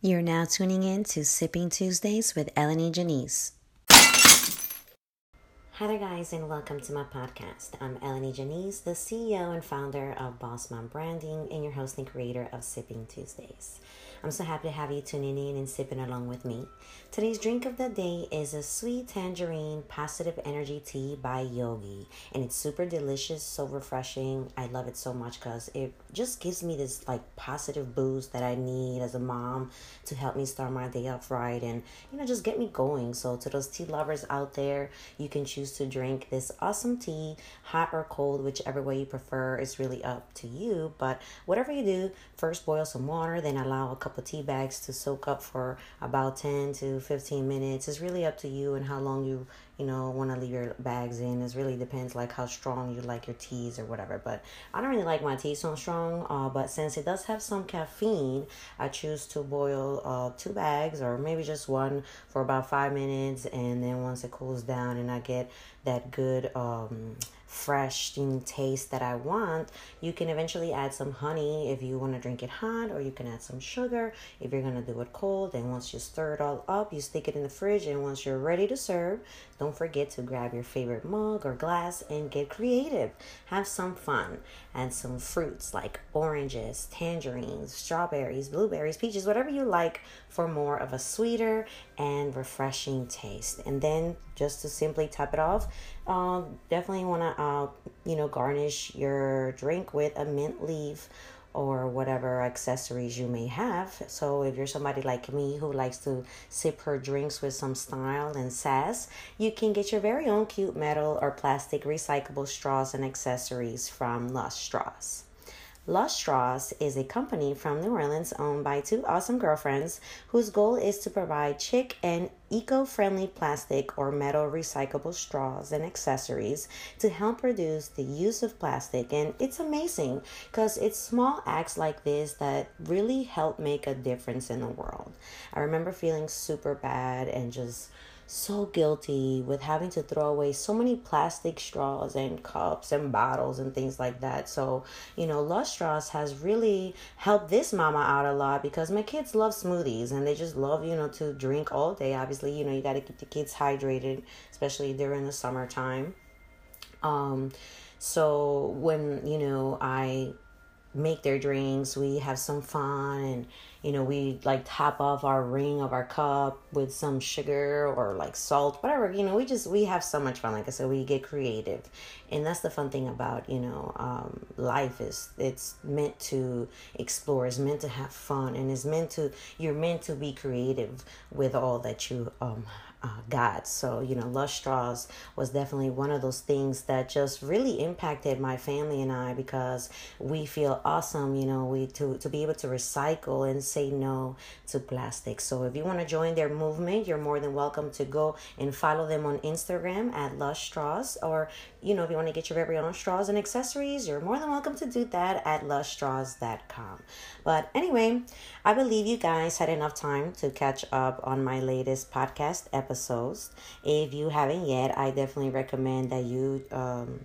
You're now tuning in to Sipping Tuesdays with Eleni Janice. Hi there, guys, and welcome to my podcast. I'm Eleni Janice, the CEO and founder of Boss Mom Branding, and your host and creator of Sipping Tuesdays. I'm so happy to have you tuning in and sipping along with me. Today's drink of the day is a sweet tangerine positive energy tea by Yogi, and it's super delicious, so refreshing. I love it so much because it just gives me this like positive boost that I need as a mom to help me start my day off right and you know just get me going. So to those tea lovers out there, you can choose to drink this awesome tea, hot or cold, whichever way you prefer. It's really up to you. But whatever you do, first boil some water, then allow a couple tea bags to soak up for about 10 to 15 minutes. It's really up to you and how long you you know want to leave your bags in it really depends like how strong you like your teas or whatever but i don't really like my tea so strong uh, but since it does have some caffeine i choose to boil uh, two bags or maybe just one for about five minutes and then once it cools down and i get that good um, fresh taste that I want, you can eventually add some honey if you want to drink it hot, or you can add some sugar if you're going to do it cold. And once you stir it all up, you stick it in the fridge. And once you're ready to serve, don't forget to grab your favorite mug or glass and get creative. Have some fun. Add some fruits like oranges, tangerines, strawberries, blueberries, peaches, whatever you like for more of a sweeter and refreshing taste. And then just to simply top it off, uh, definitely want to, uh, you know, garnish your drink with a mint leaf or whatever accessories you may have. So, if you're somebody like me who likes to sip her drinks with some style and sass, you can get your very own cute metal or plastic recyclable straws and accessories from Lush Straws. Lush Straws is a company from New Orleans owned by two awesome girlfriends whose goal is to provide chic and eco friendly plastic or metal recyclable straws and accessories to help reduce the use of plastic. And it's amazing because it's small acts like this that really help make a difference in the world. I remember feeling super bad and just so guilty with having to throw away so many plastic straws and cups and bottles and things like that. So, you know, Lush Straws has really helped this mama out a lot because my kids love smoothies and they just love, you know, to drink all day. Obviously, you know, you got to keep the kids hydrated, especially during the summertime. Um, so when, you know, I make their drinks, we have some fun and you know, we like top off our ring of our cup with some sugar or like salt, whatever. You know, we just we have so much fun. Like I said, we get creative, and that's the fun thing about you know um, life is it's meant to explore, it's meant to have fun, and it's meant to you're meant to be creative with all that you um, uh, God. So, you know, Lush Straws was definitely one of those things that just really impacted my family and I because we feel awesome, you know, we to, to be able to recycle and say no to plastic. So if you want to join their movement, you're more than welcome to go and follow them on Instagram at Lush Straws or you know, if you want to get your very own straws and accessories, you're more than welcome to do that at lushstraws.com. But anyway, I believe you guys had enough time to catch up on my latest podcast episodes. If you haven't yet, I definitely recommend that you um,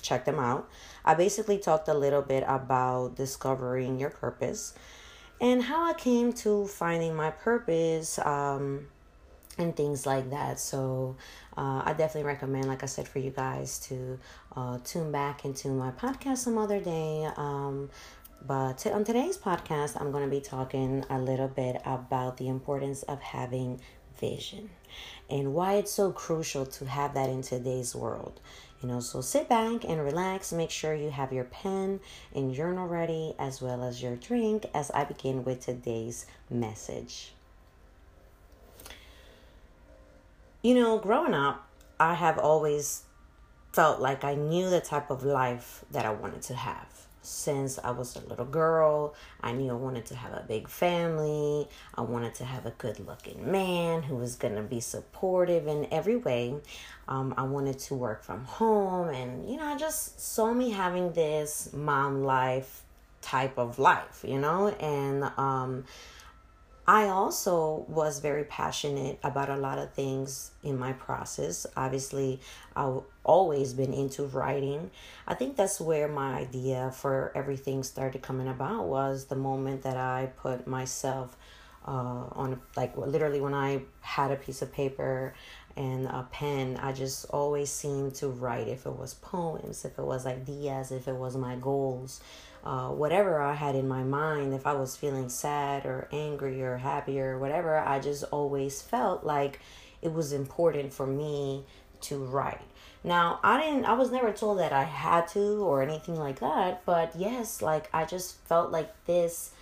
check them out. I basically talked a little bit about discovering your purpose and how I came to finding my purpose. Um, and things like that. So uh, I definitely recommend, like I said, for you guys to uh, tune back into my podcast some other day. Um, but on today's podcast, I'm going to be talking a little bit about the importance of having vision and why it's so crucial to have that in today's world. You know, so sit back and relax. Make sure you have your pen and journal ready, as well as your drink, as I begin with today's message. You know, growing up, I have always felt like I knew the type of life that I wanted to have. Since I was a little girl, I knew I wanted to have a big family. I wanted to have a good looking man who was going to be supportive in every way. Um, I wanted to work from home, and you know, I just saw me having this mom life type of life, you know, and um, I also was very passionate about a lot of things in my process. Obviously, I've always been into writing. I think that's where my idea for everything started coming about was the moment that I put myself uh, on like literally when I had a piece of paper and a pen, I just always seemed to write if it was poems, if it was ideas, if it was my goals, uh, whatever I had in my mind. If I was feeling sad or angry or happy or whatever, I just always felt like it was important for me to write. Now, I didn't I was never told that I had to or anything like that, but yes, like I just felt like this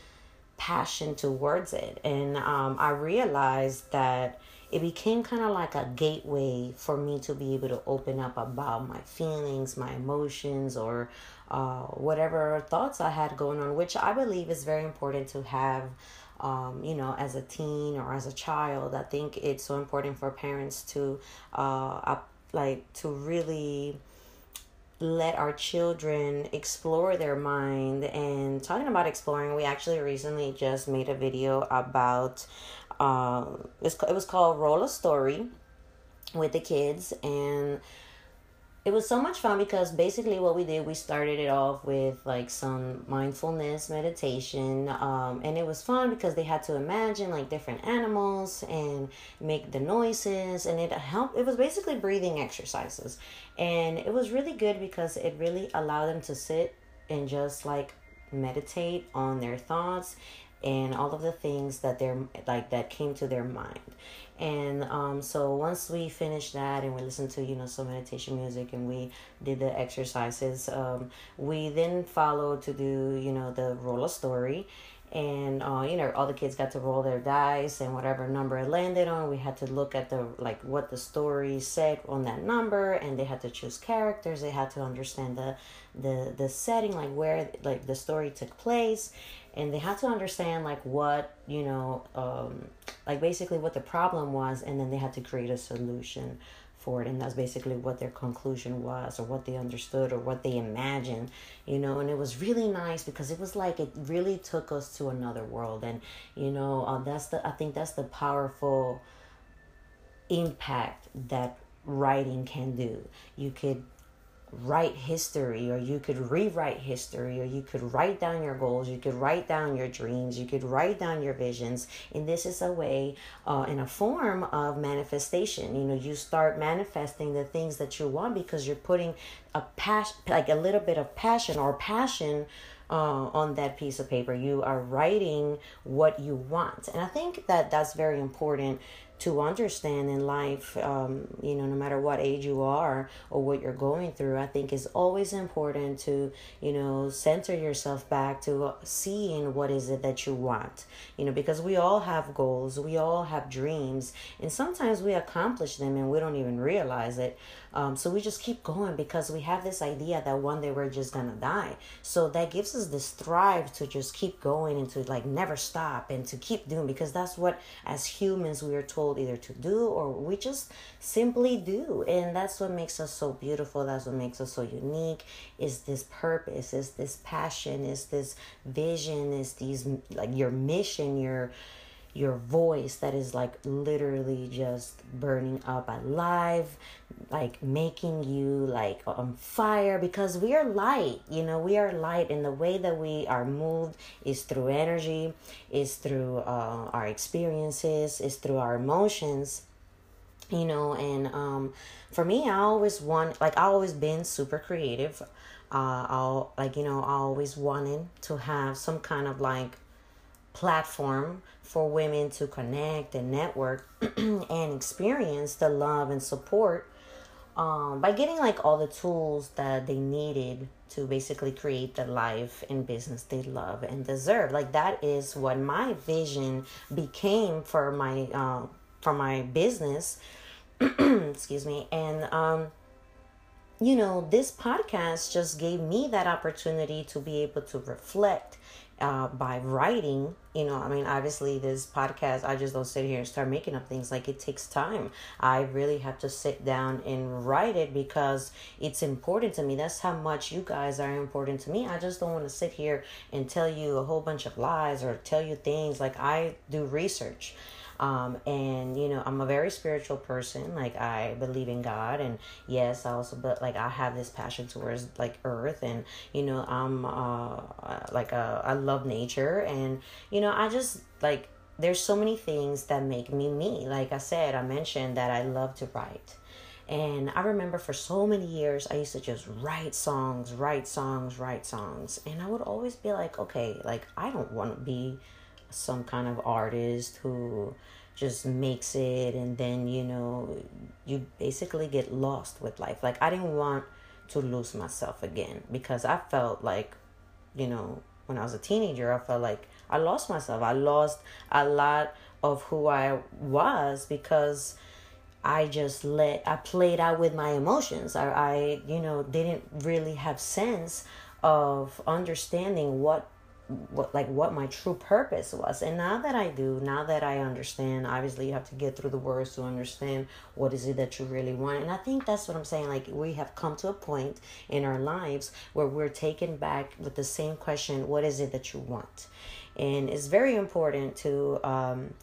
passion towards it. And um, I realized that it became kind of like a gateway for me to be able to open up about my feelings, my emotions, or uh, whatever thoughts I had going on, which I believe is very important to have. Um, you know, as a teen or as a child, I think it's so important for parents to, uh, like, to really let our children explore their mind. And talking about exploring we actually recently just made a video about um it was called roll a story with the kids. And it was so much fun because basically what we did we started it off with like some mindfulness meditation um, and it was fun because they had to imagine like different animals and make the noises and it helped it was basically breathing exercises. And it was really good because it really allowed them to sit and just like meditate on their thoughts and all of the things that they're like that came to their mind. And um, so once we finished that and we listened to you know some meditation music and we did the exercises um, we then followed to do you know the roll a story. And uh, you know all the kids got to roll their dice and whatever number it landed on. We had to look at the like what the story said on that number and they had to choose characters. They had to understand the the the setting like where like the story took place and they had to understand like what you know um, like basically what the problem was and then they had to create a solution for it and that's basically what their conclusion was or what they understood or what they imagined you know and it was really nice because it was like it really took us to another world and you know uh, that's the i think that's the powerful impact that writing can do. You could write history or you could rewrite history or you could write down your goals you could write down your dreams you could write down your visions. And this is a way uh, in a form of manifestation. You know you start manifesting the things that you want because you're putting a passion like a little bit of passion or passion uh, on that piece of paper. You are writing what you want. And i think that that's very important to understand in life, um, you know, no matter what age you are or what you're going through, I think it's always important to, you know, center yourself back to seeing what is it that you want, you know, because we all have goals, we all have dreams, and sometimes we accomplish them and we don't even realize it. Um, so we just keep going because we have this idea that one day we're just gonna die. So that gives us this thrive to just keep going and to like never stop and to keep doing because that's what as humans we are told either to do or we just simply do. And that's what makes us so beautiful. That's what makes us so unique. Is this purpose? Is this passion? Is this vision? Is these like your mission? Your your voice that is like literally just burning up alive like making you like on fire because we are light you know we are light and the way that we are moved is through energy is through uh, our experiences is through our emotions you know and um for me i always want like i always been super creative. Uh i'll like you know i always wanted to have some kind of like platform for women to connect and network and experience the love and support um, by getting like all the tools that they needed to basically create the life and business they love and deserve. Like that is what my vision became for my uh, for my business. Excuse me. And um you know this podcast just gave me that opportunity to be able to reflect uh, by writing you know i mean obviously this podcast i just don't sit here and start making up things. Like it takes time. I really have to sit down and write it because it's important to me. That's how much you guys are important to me. I just don't want to sit here and tell you a whole bunch of lies or tell you things. Like i do research um, and you know, I'm a very spiritual person. Like I believe in God, and yes, I also but like I have this passion towards like Earth, and you know, I'm uh like uh, I love nature, and you know, I just like there's so many things that make me me. Like I said, I mentioned that I love to write. And I remember for so many years, I used to just write songs, write songs, write songs. And I would always be like, okay, like, I don't want to be some kind of artist who just makes it and then, you know, you basically get lost with life. Like, I didn't want to lose myself again because I felt like, you know, when I was a teenager, I felt like I lost myself. I lost a lot of who I was because I just let I played out with my emotions. I, I you know didn't really have sense of understanding what what like what my true purpose was. And now that i do now that i understand obviously you have to get through the words to understand what is it that you really want. And i think that's what i'm saying like we have come to a point in our lives where we're taken back with the same question what is it that you want? And it's very important to um,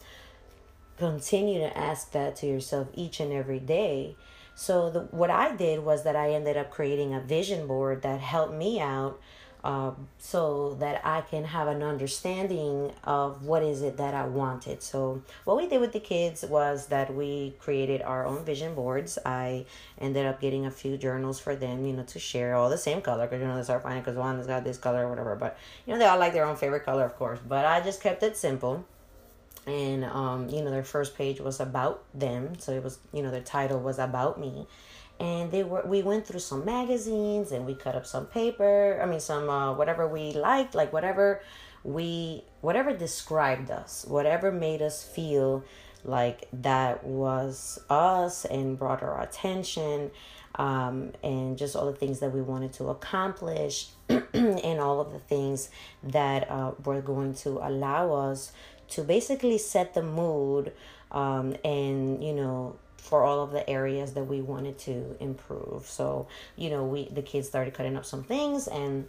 continue to ask that to yourself each and every day. So the, what I did was that I ended up creating a vision board that helped me out uh, so that I can have an understanding of what is it that I wanted. So what we did with the kids was that we created our own vision boards. I ended up getting a few journals for them, you know, to share all the same color because you know they start finding because one has got this color or whatever. But you know they all like their own favorite color, of course. But I just kept it simple and um, you know their first page was about them so it was you know their title was about me and they were we went through some magazines and we cut up some paper i mean some uh, whatever we liked like whatever we whatever described us whatever made us feel like that was us and brought our attention um, and just all the things that we wanted to accomplish and all of the things that uh, were going to allow us to basically set the mood um, and you know for all of the areas that we wanted to improve. So you know we the kids started cutting up some things and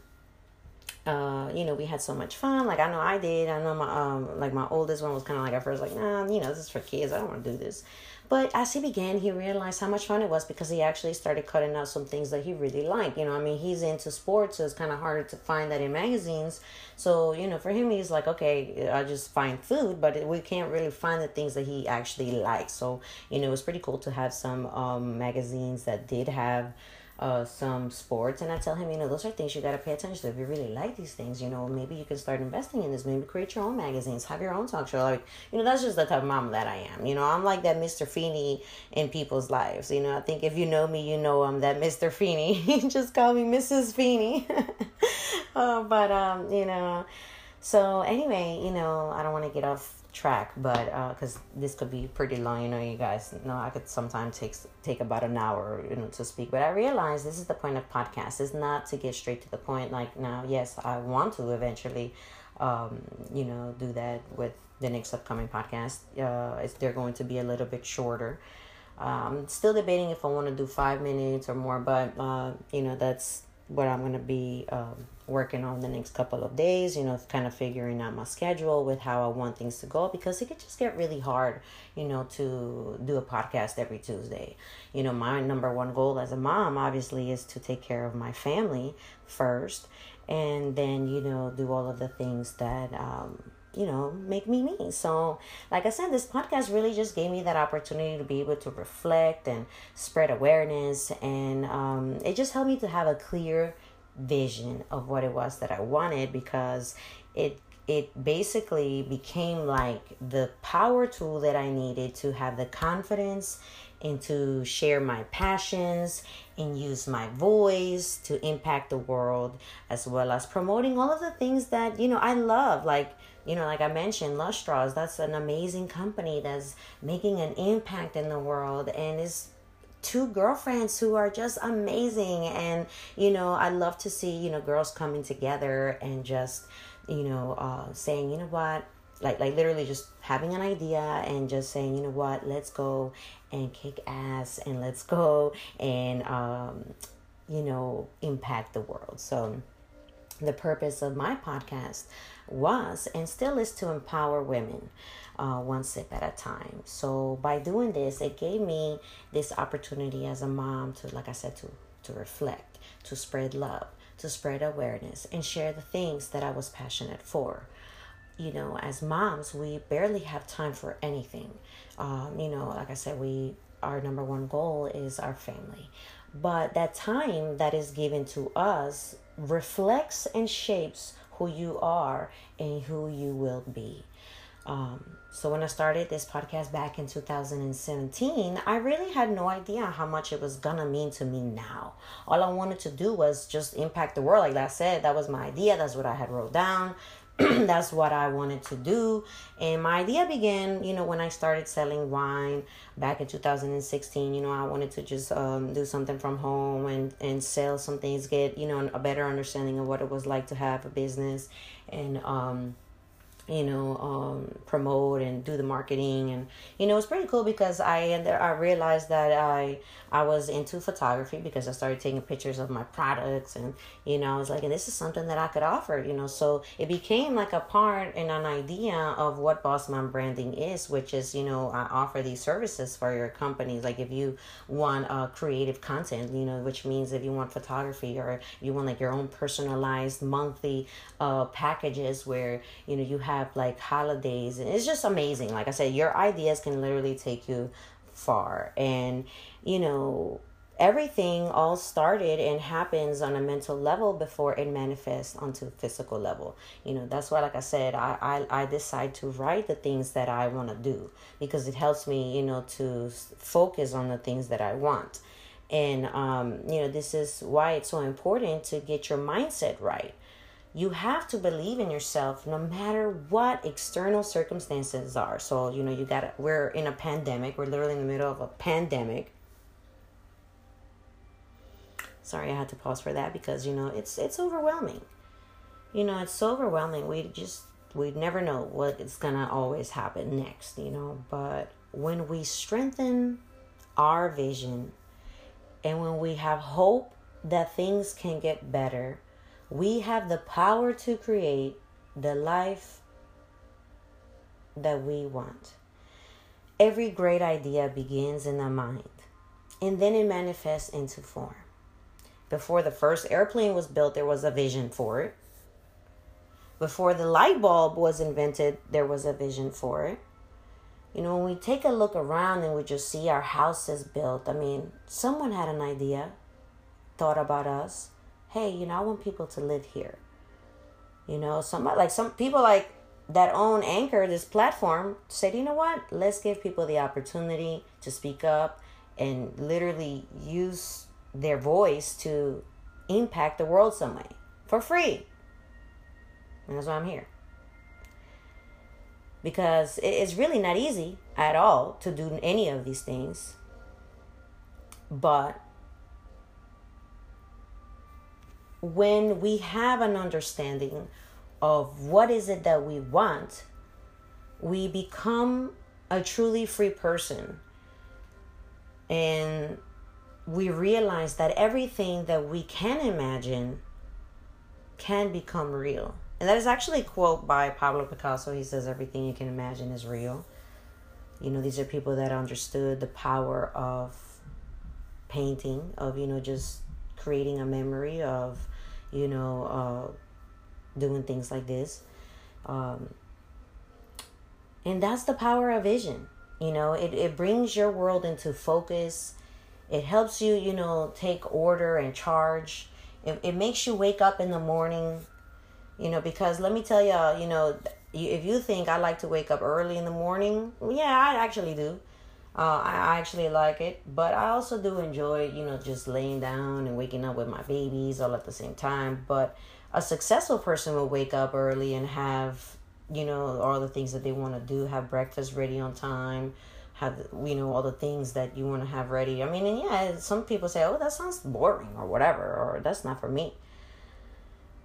uh, you know, we had so much fun. Like I know I did. I know my um, like my oldest one was kind of like at first like, nah, you know, this is for kids. I don't want to do this. But as he began, he realized how much fun it was because he actually started cutting out some things that he really liked. You know, I mean, he's into sports, so it's kind of harder to find that in magazines. So, you know, for him, he's like, okay, I just find food, but we can't really find the things that he actually likes. So, you know, it was pretty cool to have some um, magazines that did have uh, some sports and I tell him, you know, those are things you got to pay attention to. If you really like these things, you know, maybe you can start investing in this. Maybe create your own magazines, have your own talk show. Like, you know, that's just the type of mom that I am. You know, I'm like that Mr. Feeney in people's lives. You know, I think if you know me, you know I'm that Mr. Feeney. just call me Mrs. Feeney. uh, but, um, you know, so anyway, you know, I don't want to get off track but because uh, this could be pretty long you know you guys know i could sometimes take take about an hour you know to speak but i realize this is the point of podcast. Is not to get straight to the point like now yes i want to eventually um, you know do that with the next upcoming podcast. Uh, they're going to be a little bit shorter. Um, still debating if i want to do five minutes or more but uh, you know that's what i'm going to be um, working on the next couple of days, you know, kind of figuring out my schedule with how I want things to go because it could just get really hard, you know, to do a podcast every Tuesday. You know, my number one goal as a mom obviously is to take care of my family first and then, you know, do all of the things that um you know, make me me. So, like I said, this podcast really just gave me that opportunity to be able to reflect and spread awareness. And um, it just helped me to have a clear vision of what it was that I wanted because it it basically became like the power tool that I needed to have the confidence and to share my passions and use my voice to impact the world as well as promoting all of the things that you know I love like you know like I mentioned Lush Straws that's an amazing company that's making an impact in the world and is two girlfriends who are just amazing and you know i love to see you know girls coming together and just you know uh, saying you know what? Like like literally just having an idea and just saying you know what? Let's go and kick ass and let's go and um, you know impact the world. So the purpose of my podcast was and still is to empower women uh, one sip at a time. So by doing this, it gave me this opportunity as a mom to, like I said, to to reflect, to spread love, to spread awareness, and share the things that I was passionate for. you know, as moms, we barely have time for anything. Um, you know, like I said, we our number one goal is our family. But that time that is given to us reflects and shapes who you are and who you will be. Um, so when I started this podcast back in 2017, I really had no idea how much it was gonna mean to me now. All I wanted to do was just impact the world. Like I said, that was my idea. That's what I had wrote down. that's what I wanted to do. And my idea began, you know, when I started selling wine back in 2016. You know, I wanted to just um, do something from home and, and sell some things, get, you know, a better understanding of what it was like to have a business. And, um, you know um, promote and do the marketing. And you know it's pretty cool because i and i realized that i i was into photography because i started taking pictures of my products and you know i was like and this is something that i could offer you know. So it became like a part and an idea of what boss mom branding is which is you know i offer these services for your companies. Like if you want uh, creative content you know which means if you want photography or you want like your own personalized monthly uh, packages where you know you have have like holidays and it's just amazing. Like i said your ideas can literally take you far. And you know everything all started and happens on a mental level before it manifests onto physical level. You know that's why like i said i i, I decide to write the things that i want to do because it helps me you know to focus on the things that i want. And um you know this is why it's so important to get your mindset right you have to believe in yourself no matter what external circumstances are. So, you know, you got we're in a pandemic. We're literally in the middle of a pandemic. Sorry, I had to pause for that because, you know, it's it's overwhelming. You know, it's so overwhelming. We just we never know what is to always happen next, you know, but when we strengthen our vision and when we have hope that things can get better, we have the power to create the life that we want. Every great idea begins in the mind and then it manifests into form. Before the first airplane was built, there was a vision for it. Before the light bulb was invented, there was a vision for it. You know, when we take a look around and we just see our houses built, I mean, someone had an idea, thought about us, hey, you know, I want people to live here. You know, some like some people like that own Anchor, this platform, said, you know what? Let's give people the opportunity to speak up and literally use their voice to impact the world some way for free. And that's why I'm here. Because it's really not easy at all to do any of these things. But when we have an understanding of what is it that we want, we become a truly free person. And we realize that everything that we can imagine can become real. And that is actually a quote by Pablo Picasso. He says, Everything you can imagine is real. You know, these are people that understood the power of painting, of, you know, just creating a memory, of you know, uh, doing things like this. Um, and that's the power of vision. You know, it, it brings your world into focus. It helps you, you know, take order and charge. It, it makes you wake up in the morning, you know, because let me tell y'all, you know, if you think I like to wake up early in the morning, yeah, I actually do. Uh, I actually like it, but I also do enjoy, you know, just laying down and waking up with my babies all at the same time. But a successful person will wake up early and have, you know, all the things that they want to do, have breakfast ready on time, have, you know, all the things that you want to have ready. I mean, and yeah, some people say, oh, that sounds boring or whatever, or that's not for me.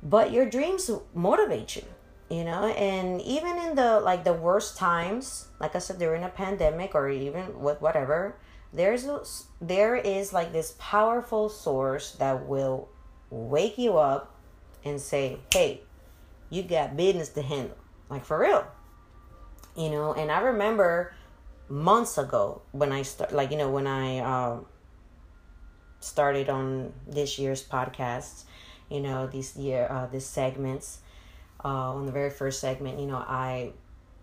But your dreams motivate you you know? And even in the like the worst times like i said during a pandemic or even with whatever there's there is like this powerful source that will wake you up and say hey you got business to handle. Like for real. You know? And i remember months ago when i start like you know when i um started on this year's podcast you know these year uh these segments uh, on the very first segment, you know, I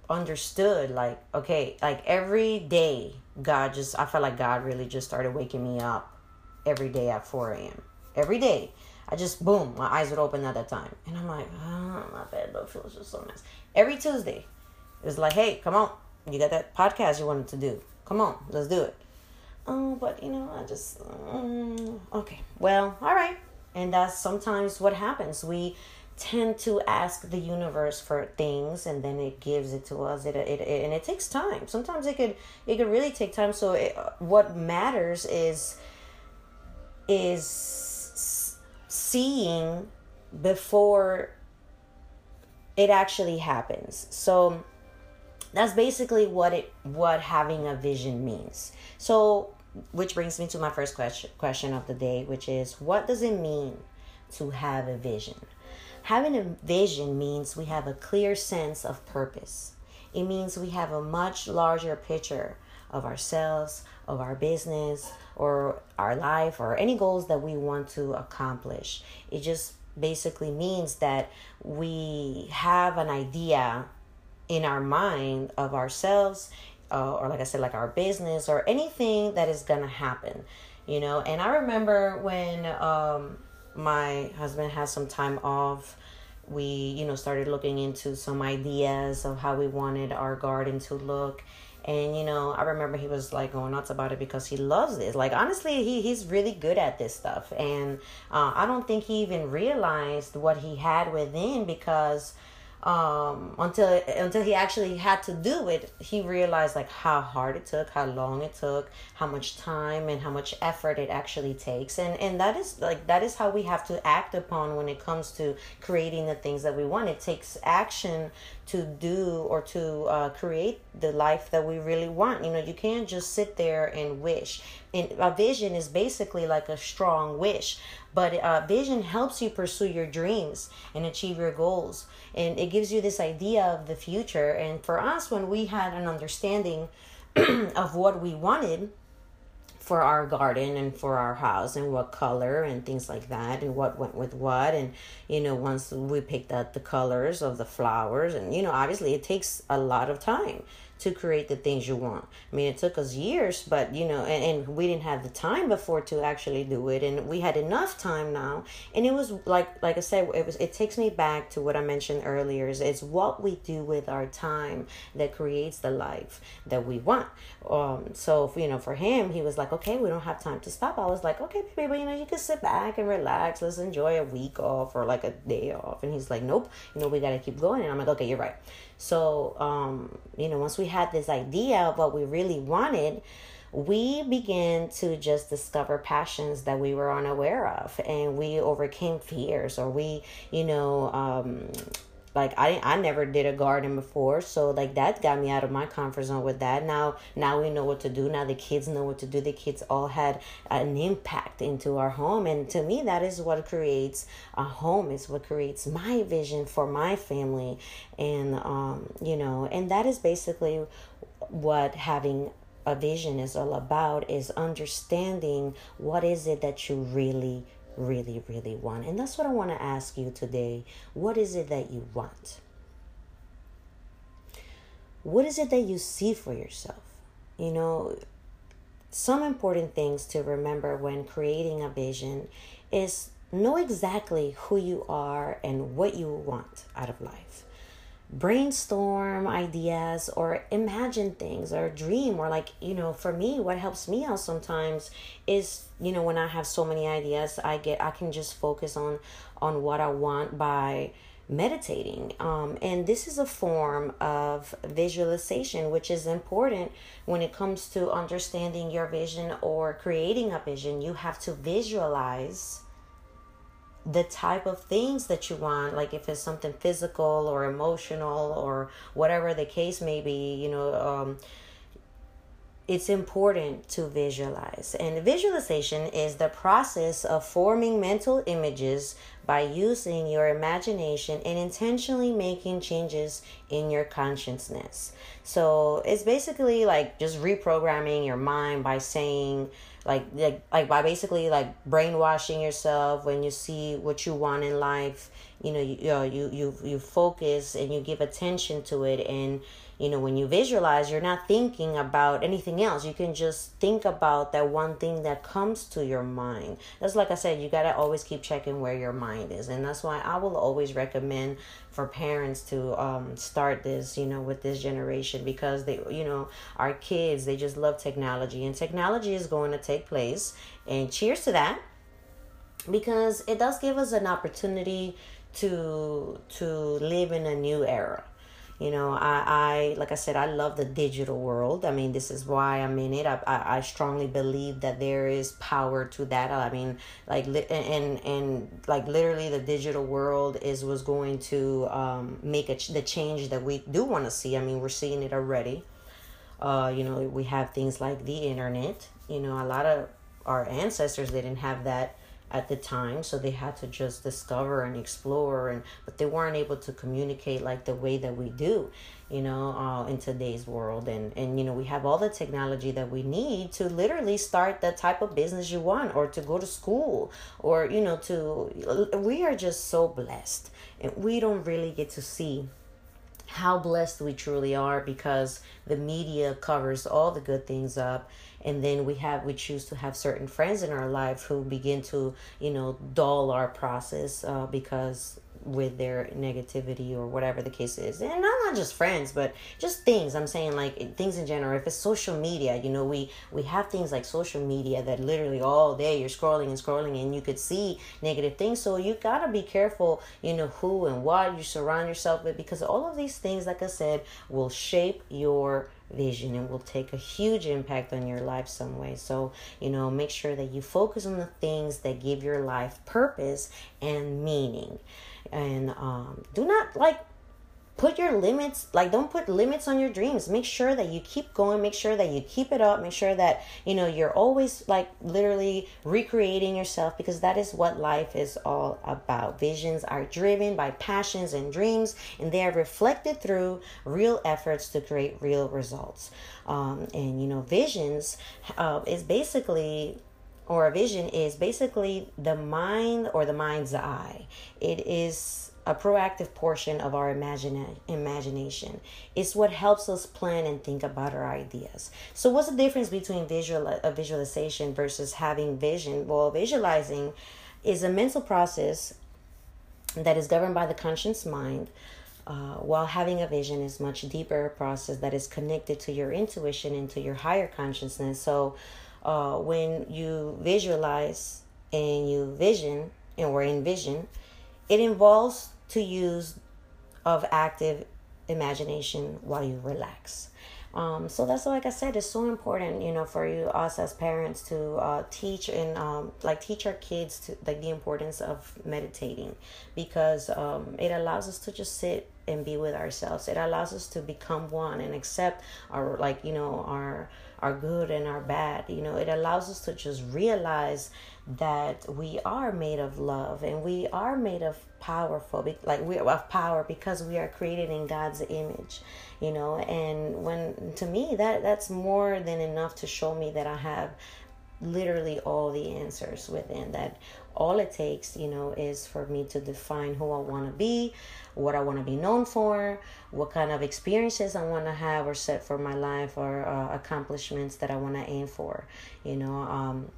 understood like okay like every day god just i felt like god really just started waking me up every day at 4 a.m every day. I just boom my eyes would open at that time. And i'm like oh my bed feels just so nice. Every tuesday it was like hey come on. You got that podcast you wanted to do. Come on let's do it. Oh but you know i just um, okay. Well all right. And that's sometimes what happens. We tend to ask the universe for things and then it gives it to us. It, it, it and it takes time. Sometimes it could it could really take time. So it, what matters is is seeing before it actually happens. So that's basically what it what having a vision means. So which brings me to my first question question of the day which is what does it mean to have a vision Having a vision means we have a clear sense of purpose. It means we have a much larger picture of ourselves, of our business, or our life, or any goals that we want to accomplish. It just basically means that we have an idea in our mind of ourselves, uh, or like I said, like our business, or anything that is gonna happen, you know. And I remember when um, my husband had some time off. We you know started looking into some ideas of how we wanted our garden to look. And you know i remember he was like going nuts about it because he loves this like honestly he, he's really good at this stuff. And uh, i don't think he even realized what he had within because um, until until he actually had to do it, he realized like how hard it took, how long it took, how much time and how much effort it actually takes, and and that is like that is how we have to act upon when it comes to creating the things that we want. It takes action to do or to uh, create the life that we really want. You know, you can't just sit there and wish. And a vision is basically like a strong wish, but uh, vision helps you pursue your dreams and achieve your goals, and it gives you this idea of the future. And for us, when we had an understanding of what we wanted for our garden and for our house and what color and things like that and what went with what. And you know once we picked out the colors of the flowers and you know obviously it takes a lot of time to create the things you want. I mean, it took us years, but you know, and, and we didn't have the time before to actually do it, and we had enough time now. And it was like, like I said, it was. It takes me back to what I mentioned earlier. Is it's what we do with our time that creates the life that we want. Um, so you know, for him, he was like, okay, we don't have time to stop. I was like, okay, baby, but you know, you can sit back and relax. Let's enjoy a week off or like a day off. And he's like, nope, you know, we got to keep going. And I'm like, okay, you're right. So, um, you know, once we had this idea of what we really wanted, we began to just discover passions that we were unaware of and we overcame fears or we you know um, like I I never did a garden before, so like that got me out of my comfort zone with that. Now now we know what to do. Now the kids know what to do. The kids all had an impact into our home, and to me that is what creates a home. Is what creates my vision for my family, and um you know, and that is basically what having a vision is all about is understanding what is it that you really really, really want. And that's what I want to ask you today. What is it that you want? What is it that you see for yourself? You know, some important things to remember when creating a vision is know exactly who you are and what you want out of life brainstorm ideas or imagine things or dream or like you know for me what helps me out sometimes is you know when i have so many ideas i get i can just focus on on what i want by meditating. Um, and this is a form of visualization which is important when it comes to understanding your vision or creating a vision. You have to visualize the type of things that you want like if it's something physical or emotional or whatever the case may be you know um, it's important to visualize. And visualization is the process of forming mental images by using your imagination and intentionally making changes in your consciousness. So it's basically like just reprogramming your mind by saying, like like like by basically like brainwashing yourself when you see what you want in life you know you uh, you you you focus and you give attention to it. And you know when you visualize you're not thinking about anything else. You can just think about that one thing that comes to your mind. That's like i said you got to always keep checking where your mind is. And that's why i will always recommend for parents to um, start this you know with this generation because they you know our kids they just love technology and technology is going to take place. And cheers to that because it does give us an opportunity to to live in a new era you know I, I like i said i love the digital world. I mean this is why i'm in it. I, I, I strongly believe that there is power to that. I mean like and and like literally the digital world is was going to um, make a, the change that we do want to see. I mean we're seeing it already. Uh, you know we have things like the internet. You know a lot of our ancestors they didn't have that at the time so they had to just discover and explore and but they weren't able to communicate like the way that we do you know uh, in today's world. And and you know we have all the technology that we need to literally start the type of business you want or to go to school or you know to we are just so blessed and we don't really get to see how blessed we truly are because the media covers all the good things up. And then we have we choose to have certain friends in our life who begin to you know dull our process uh, because with their negativity or whatever the case is and not, not just friends but just things i'm saying like things in general if it's social media you know we we have things like social media that literally all day you're scrolling and scrolling and you could see negative things so you gotta be careful you know who and what you surround yourself with because all of these things like i said will shape your vision and will take a huge impact on your life some way. So, you know, make sure that you focus on the things that give your life purpose and meaning. And um, do not like put your limits like don't put limits on your dreams. Make sure that you keep going. Make sure that you keep it up. Make sure that you know you're always like literally recreating yourself because that is what life is all about. Visions are driven by passions and dreams and they are reflected through real efforts to create real results. Um, and you know visions uh, is basically or a vision is basically the mind or the mind's eye it is a proactive portion of our imagine, imagination. It's what helps us plan and think about our ideas. So, what's the difference between visual a visualization versus having vision? Well, visualizing is a mental process that is governed by the conscious mind. Uh, while having a vision is much deeper process that is connected to your intuition and to your higher consciousness. So, uh, when you visualize and you vision and or envision, it involves to use of active imagination while you relax. Um, so that's like I said, it's so important, you know, for you us as parents to uh, teach and um, like teach our kids to like the importance of meditating because um, it allows us to just sit and be with ourselves. It allows us to become one and accept our like you know our our good and our bad. You know, it allows us to just realize that we are made of love and we are made of powerful like we are of power because we are created in God's image you know and when to me that that's more than enough to show me that I have literally all the answers within that all it takes you know is for me to define who I want to be what I want to be known for what kind of experiences I want to have or set for my life or uh, accomplishments that I want to aim for you know um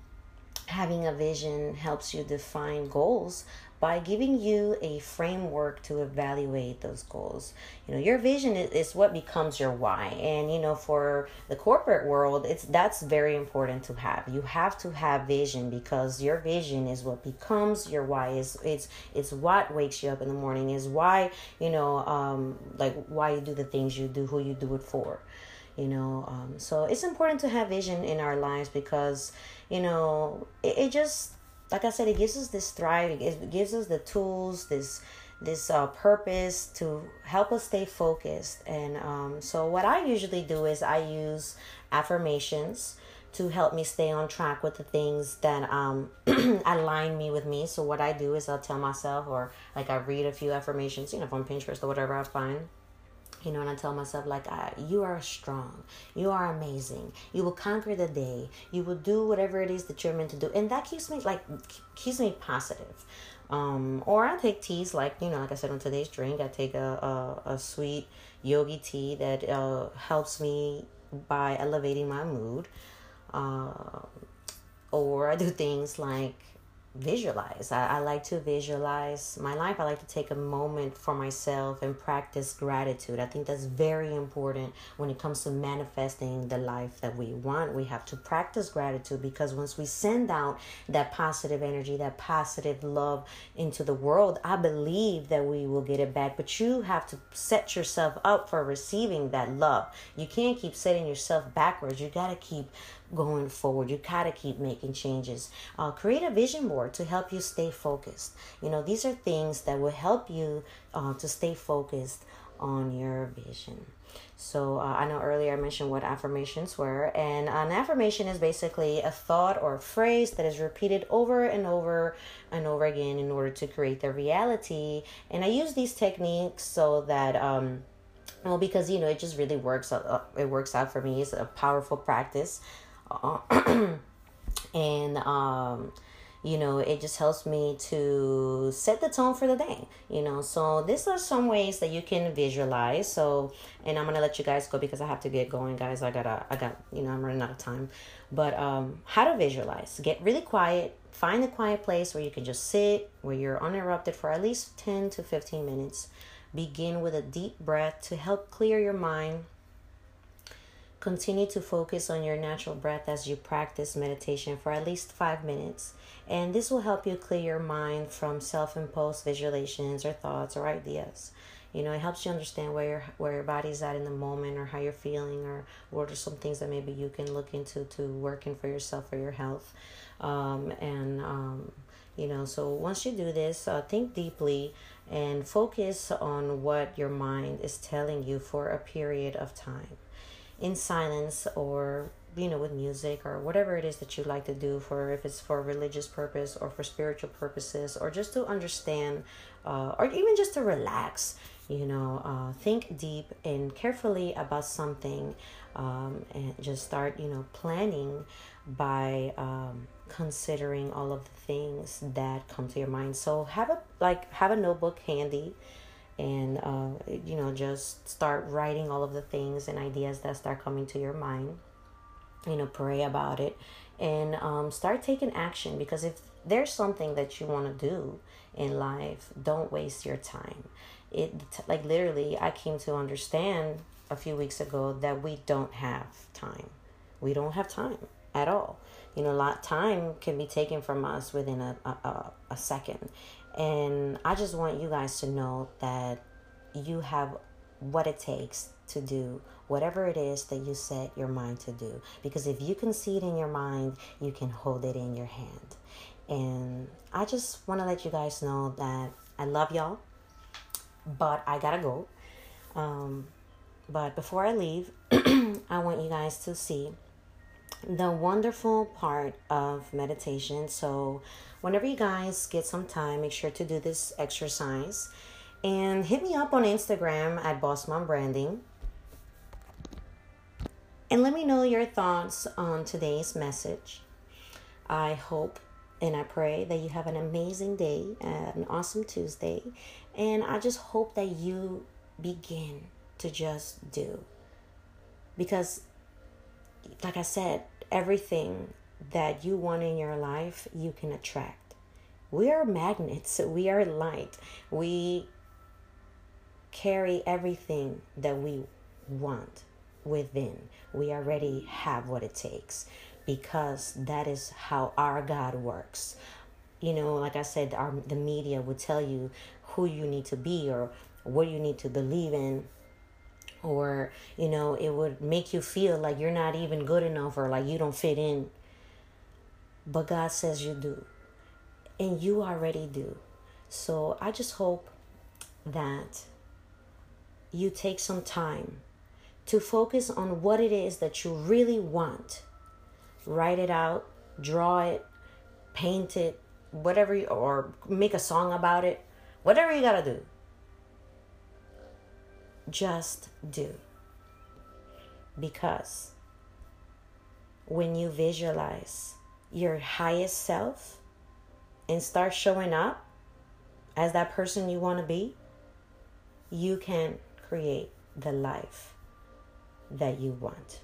having a vision helps you define goals by giving you a framework to evaluate those goals. You know, your vision is, what becomes your why. And you know, for the corporate world, it's that's very important to have. You have to have vision because your vision is what becomes your why. Is it's it's what wakes you up in the morning, is why, you know, um like why you do the things you do, who you do it for you know um, so it's important to have vision in our lives because you know it, it just like i said it gives us this thriving. it gives us the tools this this uh, purpose to help us stay focused. And um, so, what I usually do is I use affirmations to help me stay on track with the things that um, align me with me. So, what I do is I'll tell myself, or like I read a few affirmations, you know, from Pinterest or whatever I find you know, and I tell myself, like, I, you are strong. You are amazing. You will conquer the day. You will do whatever it is that you're meant to do. And that keeps me, like, keeps me positive. Um, or I take teas, like, you know, like I said on today's drink, I take a, a, a sweet yogi tea that uh, helps me by elevating my mood. Uh, or I do things like visualize. I, I, like to visualize my life. I like to take a moment for myself and practice gratitude. I think that's very important when it comes to manifesting the life that we want. We have to practice gratitude because once we send out that positive energy, that positive love into the world, I believe that we will get it back. But you have to set yourself up for receiving that love. You can't keep setting yourself backwards. You got to keep going forward. You got to keep making changes. Uh, create a vision board to help you stay focused. You know, these are things that will help you uh, to stay focused on your vision. So, uh, I know earlier I mentioned what affirmations were, and an affirmation is basically a thought or a phrase that is repeated over and over and over again in order to create the reality. And I use these techniques so that, um, well, because you know, it just really works. Uh, it works out for me. It's a powerful practice. Uh, and um, you know it just helps me to set the tone for the day you know? So these are some ways that you can visualize. So and i'm gonna let you guys go because i have to get going guys. I gotta i got you know i'm running out of time. But um how to visualize. Get really quiet. Find a quiet place where you can just sit where you're uninterrupted for at least 10 to 15 minutes. Begin with a deep breath to help clear your mind Continue to focus on your natural breath as you practice meditation for at least five minutes, and this will help you clear your mind from self imposed visualizations or thoughts or ideas. You know, it helps you understand where your where your body's at in the moment or how you're feeling or what are some things that maybe you can look into to working for yourself for your health. Um, and um, you know, so once you do this, uh, think deeply and focus on what your mind is telling you for a period of time in silence or you know with music or whatever it is that you like to do for if it's for religious purpose or for spiritual purposes or just to understand uh, or even just to relax you know uh, think deep and carefully about something um, and just start you know planning by um, considering all of the things that come to your mind. So have a like have a notebook handy and uh, you know just start writing all of the things and ideas that start coming to your mind you know pray about it and um, start taking action because if there's something that you want to do in life don't waste your time. It like literally i came to understand a few weeks ago that we don't have time. We don't have time at all. You know a lot time can be taken from us within a, a, a second and I just want you guys to know that you have what it takes to do whatever it is that you set your mind to do. Because if you can see it in your mind, you can hold it in your hand. And I just want to let you guys know that I love y'all, but I gotta go. Um, but before I leave, I want you guys to see the wonderful part of meditation. So, whenever you guys get some time, make sure to do this exercise and hit me up on Instagram at Boss Mom Branding. And let me know your thoughts on today's message. I hope and I pray that you have an amazing day, an awesome Tuesday, and I just hope that you begin to just do. Because, like I said, everything that you want in your life, you can attract. We are magnets, we are light. We carry everything that we want within. We already have what it takes because that is how our God works. You know, like I said, our the media would tell you who you need to be or what you need to believe in or you know it would make you feel like you're not even good enough or like you don't fit in but God says you do. And you already do. So I just hope that you take some time to focus on what it is that you really want. Write it out, draw it, paint it, whatever, you, or make a song about it, whatever you gotta do. Just do. Because when you visualize your highest self and start showing up as that person you want to be, you can create the life that you want.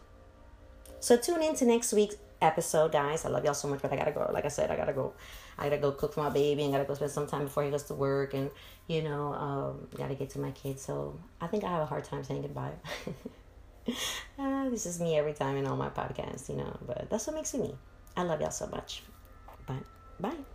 So tune in to next week's episode, guys. I love y'all so much, but I gotta go. Like I said, I gotta go. I gotta go cook for my baby and gotta go spend some time before he goes to work and you know, um, gotta get to my kids. So I think I have a hard time saying goodbye. uh, this is me every time in all my podcasts, you know, but that's what makes me me. I love y'all so much. But bye.